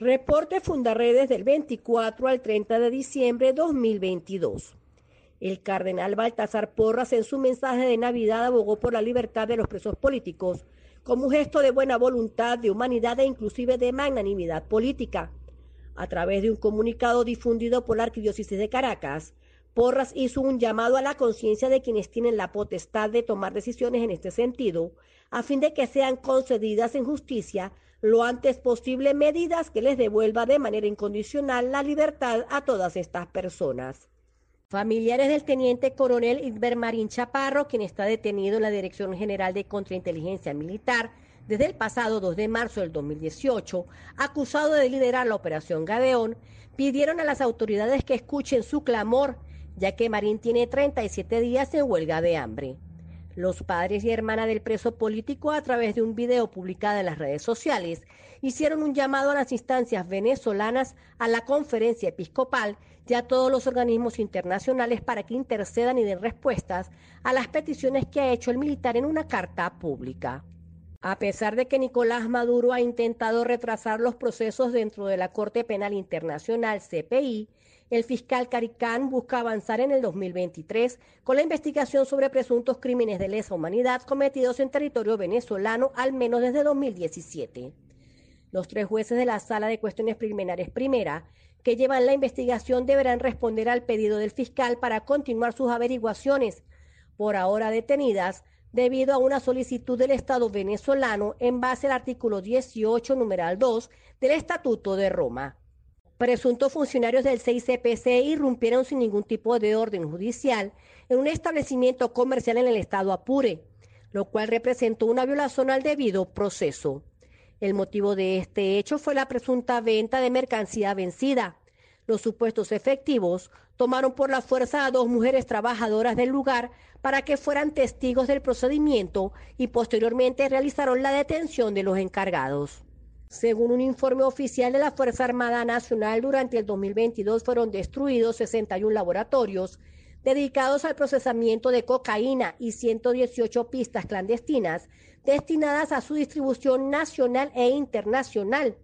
Reporte Fundarredes del 24 al 30 de diciembre de 2022. El cardenal Baltasar Porras en su mensaje de Navidad abogó por la libertad de los presos políticos como un gesto de buena voluntad, de humanidad e inclusive de magnanimidad política. A través de un comunicado difundido por la Arquidiócesis de Caracas, Porras hizo un llamado a la conciencia de quienes tienen la potestad de tomar decisiones en este sentido, a fin de que sean concedidas en justicia lo antes posible medidas que les devuelva de manera incondicional la libertad a todas estas personas. Familiares del teniente coronel Isber Marín Chaparro, quien está detenido en la Dirección General de Contrainteligencia Militar desde el pasado 2 de marzo del 2018, acusado de liderar la Operación Gadeón, pidieron a las autoridades que escuchen su clamor ya que Marín tiene 37 días en huelga de hambre. Los padres y hermanas del preso político, a través de un video publicado en las redes sociales, hicieron un llamado a las instancias venezolanas, a la conferencia episcopal y a todos los organismos internacionales para que intercedan y den respuestas a las peticiones que ha hecho el militar en una carta pública. A pesar de que Nicolás Maduro ha intentado retrasar los procesos dentro de la Corte Penal Internacional CPI, el fiscal Caricán busca avanzar en el 2023 con la investigación sobre presuntos crímenes de lesa humanidad cometidos en territorio venezolano al menos desde 2017. Los tres jueces de la Sala de Cuestiones Preliminares Primera que llevan la investigación deberán responder al pedido del fiscal para continuar sus averiguaciones, por ahora detenidas, debido a una solicitud del Estado venezolano en base al artículo 18, numeral 2 del Estatuto de Roma. Presuntos funcionarios del 6CPC irrumpieron sin ningún tipo de orden judicial en un establecimiento comercial en el estado Apure, lo cual representó una violación al debido proceso. El motivo de este hecho fue la presunta venta de mercancía vencida. Los supuestos efectivos tomaron por la fuerza a dos mujeres trabajadoras del lugar para que fueran testigos del procedimiento y posteriormente realizaron la detención de los encargados. Según un informe oficial de la Fuerza Armada Nacional, durante el 2022 fueron destruidos 61 laboratorios dedicados al procesamiento de cocaína y 118 pistas clandestinas destinadas a su distribución nacional e internacional.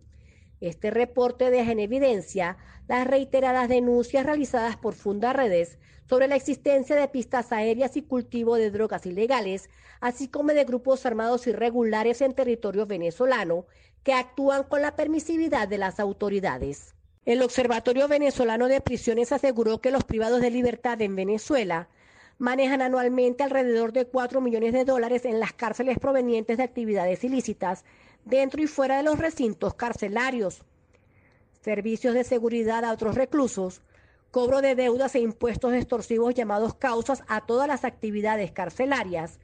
Este reporte deja en evidencia las reiteradas denuncias realizadas por Fundaredes sobre la existencia de pistas aéreas y cultivo de drogas ilegales, así como de grupos armados irregulares en territorio venezolano que actúan con la permisividad de las autoridades. El Observatorio Venezolano de Prisiones aseguró que los privados de libertad en Venezuela manejan anualmente alrededor de 4 millones de dólares en las cárceles provenientes de actividades ilícitas dentro y fuera de los recintos carcelarios. Servicios de seguridad a otros reclusos, cobro de deudas e impuestos extorsivos llamados causas a todas las actividades carcelarias,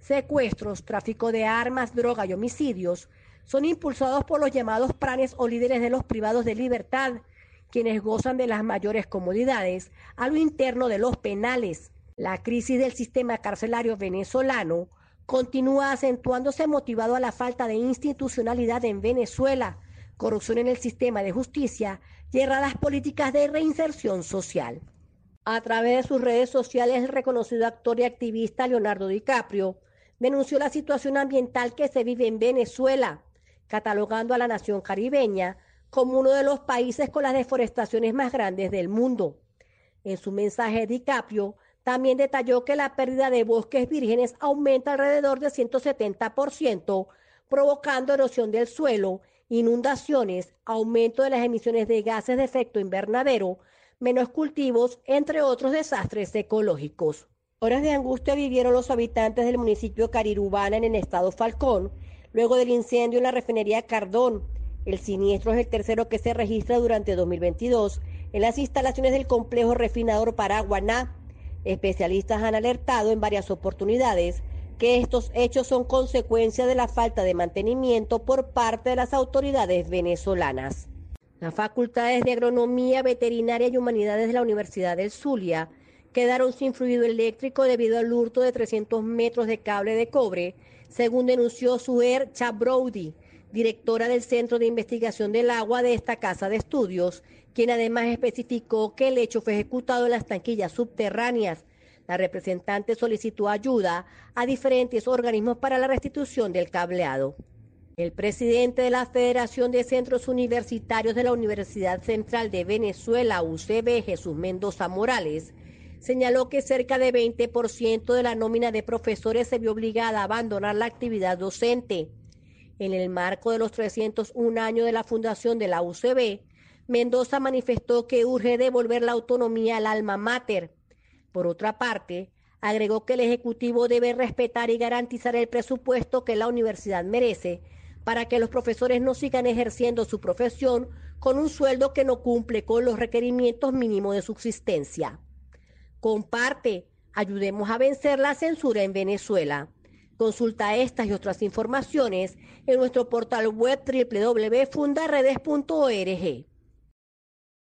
secuestros, tráfico de armas, droga y homicidios, son impulsados por los llamados pranes o líderes de los privados de libertad, quienes gozan de las mayores comodidades a lo interno de los penales. La crisis del sistema carcelario venezolano continúa acentuándose motivado a la falta de institucionalidad en Venezuela, corrupción en el sistema de justicia y erradas políticas de reinserción social. A través de sus redes sociales, el reconocido actor y activista Leonardo DiCaprio denunció la situación ambiental que se vive en Venezuela, catalogando a la nación caribeña como uno de los países con las deforestaciones más grandes del mundo. En su mensaje, DiCaprio también detalló que la pérdida de bosques vírgenes aumenta alrededor de 170%, provocando erosión del suelo, inundaciones, aumento de las emisiones de gases de efecto invernadero, menos cultivos, entre otros desastres ecológicos. Horas de angustia vivieron los habitantes del municipio Carirubana en el estado Falcón, luego del incendio en la refinería Cardón. El siniestro es el tercero que se registra durante 2022 en las instalaciones del complejo refinador Paraguaná. Especialistas han alertado en varias oportunidades que estos hechos son consecuencia de la falta de mantenimiento por parte de las autoridades venezolanas. Las facultades de Agronomía, Veterinaria y Humanidades de la Universidad del Zulia quedaron sin fluido eléctrico debido al hurto de 300 metros de cable de cobre, según denunció Suer Chabrowdy, directora del Centro de Investigación del Agua de esta casa de estudios, quien además especificó que el hecho fue ejecutado en las tanquillas subterráneas. La representante solicitó ayuda a diferentes organismos para la restitución del cableado. El presidente de la Federación de Centros Universitarios de la Universidad Central de Venezuela, UCB, Jesús Mendoza Morales, señaló que cerca de 20% de la nómina de profesores se vio obligada a abandonar la actividad docente. En el marco de los 301 años de la fundación de la UCB, Mendoza manifestó que urge devolver la autonomía al alma mater. Por otra parte, agregó que el Ejecutivo debe respetar y garantizar el presupuesto que la universidad merece para que los profesores no sigan ejerciendo su profesión con un sueldo que no cumple con los requerimientos mínimos de subsistencia. Comparte, ayudemos a vencer la censura en Venezuela. Consulta estas y otras informaciones en nuestro portal web www.fundaredes.org.